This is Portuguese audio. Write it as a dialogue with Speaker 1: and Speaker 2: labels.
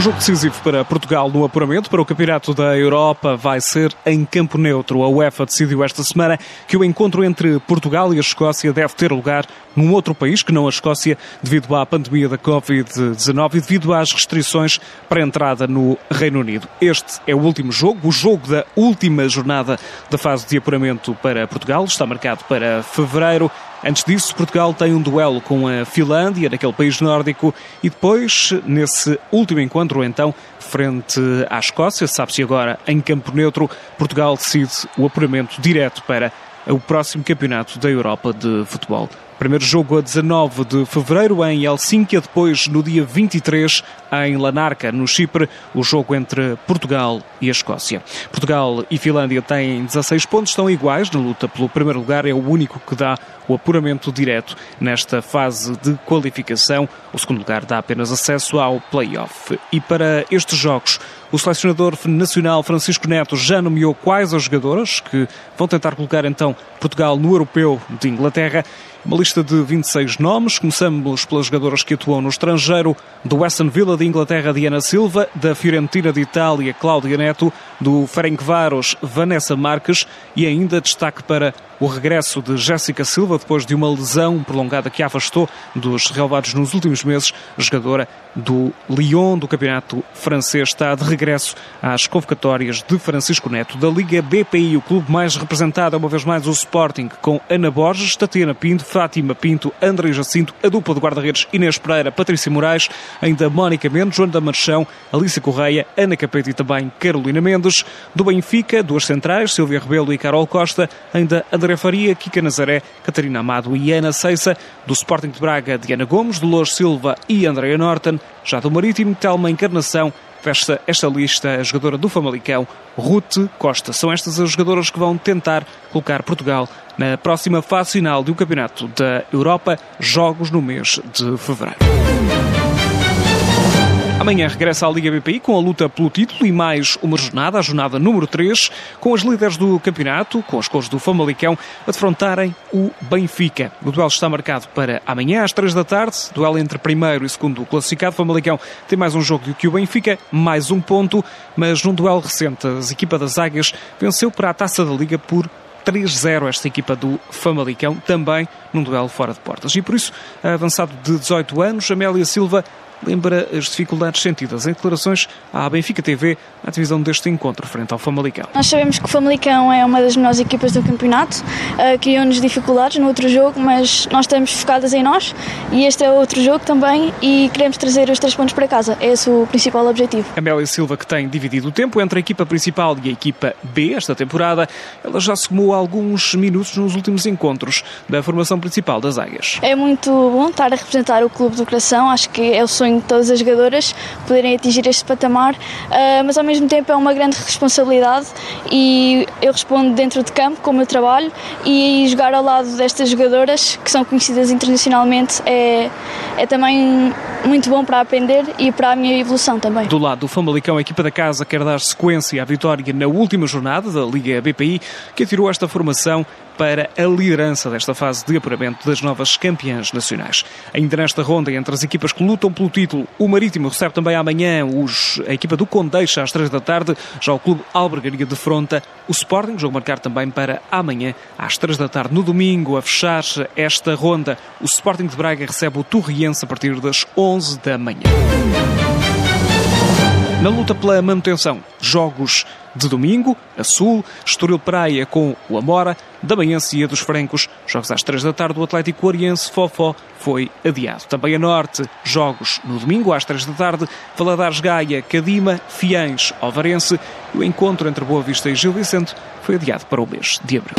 Speaker 1: jogo decisivo para Portugal no apuramento para o Campeonato da Europa vai ser em campo neutro. A UEFA decidiu esta semana que o encontro entre Portugal e a Escócia deve ter lugar num outro país que não a Escócia, devido à pandemia da Covid-19 e devido às restrições para a entrada no Reino Unido. Este é o último jogo, o jogo da última jornada da fase de apuramento para Portugal, está marcado para fevereiro. Antes disso, Portugal tem um duelo com a Finlândia, naquele país nórdico, e depois, nesse último encontro, então, frente à Escócia, sabe-se agora em campo neutro, Portugal decide o apuramento direto para o próximo campeonato da Europa de futebol. Primeiro jogo a 19 de fevereiro em Helsínquia, depois no dia 23 em Lanarca, no Chipre, o jogo entre Portugal e a Escócia. Portugal e Finlândia têm 16 pontos, estão iguais na luta pelo primeiro lugar, é o único que dá o apuramento direto nesta fase de qualificação. O segundo lugar dá apenas acesso ao play-off. E para estes jogos, o selecionador nacional Francisco Neto já nomeou quais as jogadoras que vão tentar colocar então Portugal no europeu de Inglaterra. Uma lista de 26 nomes. Começamos pelas jogadoras que atuam no estrangeiro. Do Aston Villa de Inglaterra, Diana Silva. Da Fiorentina de Itália, Cláudia Neto. Do Ferencváros, Vanessa Marques. E ainda destaque para o regresso de Jéssica Silva depois de uma lesão prolongada que a afastou dos relevados nos últimos meses. Jogadora do Lyon, do campeonato francês, está de regresso às convocatórias de Francisco Neto. Da Liga BPI, o clube mais representado é uma vez mais o Sporting, com Ana Borges, Tatiana Pinto, Fátima Pinto, André Jacinto, a dupla de guarda-redes Inês Pereira, Patrícia Moraes, ainda Mónica Mendes, Joana da Marchão, Alicia Correia, Ana Capeta e também Carolina Mendes. Do Benfica, duas centrais, Silvia Rebelo e Carol Costa, ainda André Faria, Kika Nazaré, Catarina Amado e Ana Ceissa. Do Sporting de Braga, Diana Gomes, Dolores Silva e Andréa Norton. Já do Marítimo, Telma Encarnação, fecha esta lista a jogadora do Famalicão, Ruth Costa. São estas as jogadoras que vão tentar colocar Portugal na próxima fase final do Campeonato da Europa, jogos no mês de fevereiro. Amanhã regressa à Liga BPI com a luta pelo título e mais uma jornada, a jornada número 3, com as líderes do campeonato, com as cores do Famalicão, a defrontarem o Benfica. O duelo está marcado para amanhã às 3 da tarde, duelo entre primeiro e segundo classificado. Famalicão tem mais um jogo do que o Benfica, mais um ponto, mas num duelo recente, a equipa das Águias venceu para a Taça da Liga por 3-0 esta equipa do Famalicão, também num duelo fora de portas. E por isso, avançado de 18 anos, Amélia Silva lembra as dificuldades sentidas em declarações à Benfica TV na divisão deste encontro frente ao Famalicão.
Speaker 2: Nós sabemos que o Famalicão é uma das melhores equipas do campeonato, uh, criou-nos dificuldades no outro jogo, mas nós estamos focadas em nós e este é outro jogo também e queremos trazer os três pontos para casa. É esse o principal objetivo.
Speaker 1: Amélia Silva que tem dividido o tempo entre a equipa principal e a equipa B esta temporada, ela já somou alguns minutos nos últimos encontros da formação principal das Águias.
Speaker 2: É muito bom estar a representar o clube do coração, acho que é o sonho de todas as jogadoras poderem atingir este patamar, uh, mas ao mesmo tempo é uma grande responsabilidade e eu respondo dentro de campo com o meu trabalho e jogar ao lado destas jogadoras que são conhecidas internacionalmente é, é também muito bom para aprender e para a minha evolução também.
Speaker 1: Do lado do Famalicão, a equipa da casa quer dar sequência à vitória na última jornada da Liga BPI, que atirou esta formação para a liderança desta fase de apuramento das novas campeãs nacionais. Ainda nesta ronda, entre as equipas que lutam pelo título, o Marítimo recebe também amanhã os, a equipa do Condeixa às três da tarde, já o Clube Albergaria de Fronta, o Sporting, jogo marcado também para amanhã às três da tarde. No domingo, a fechar esta ronda, o Sporting de Braga recebe o Torriense a partir das 11 da manhã. Na luta pela manutenção, jogos de domingo, a Sul, Estoril Praia com o Amora, da Cia dos Francos, jogos às 3 da tarde, o Atlético Oriense Fofó foi adiado. Também a Norte, jogos no domingo às 3 da tarde, Valadares Gaia, Cadima, Fiães, Alvarense, e o encontro entre Boa Vista e Gil Vicente foi adiado para o mês de abril.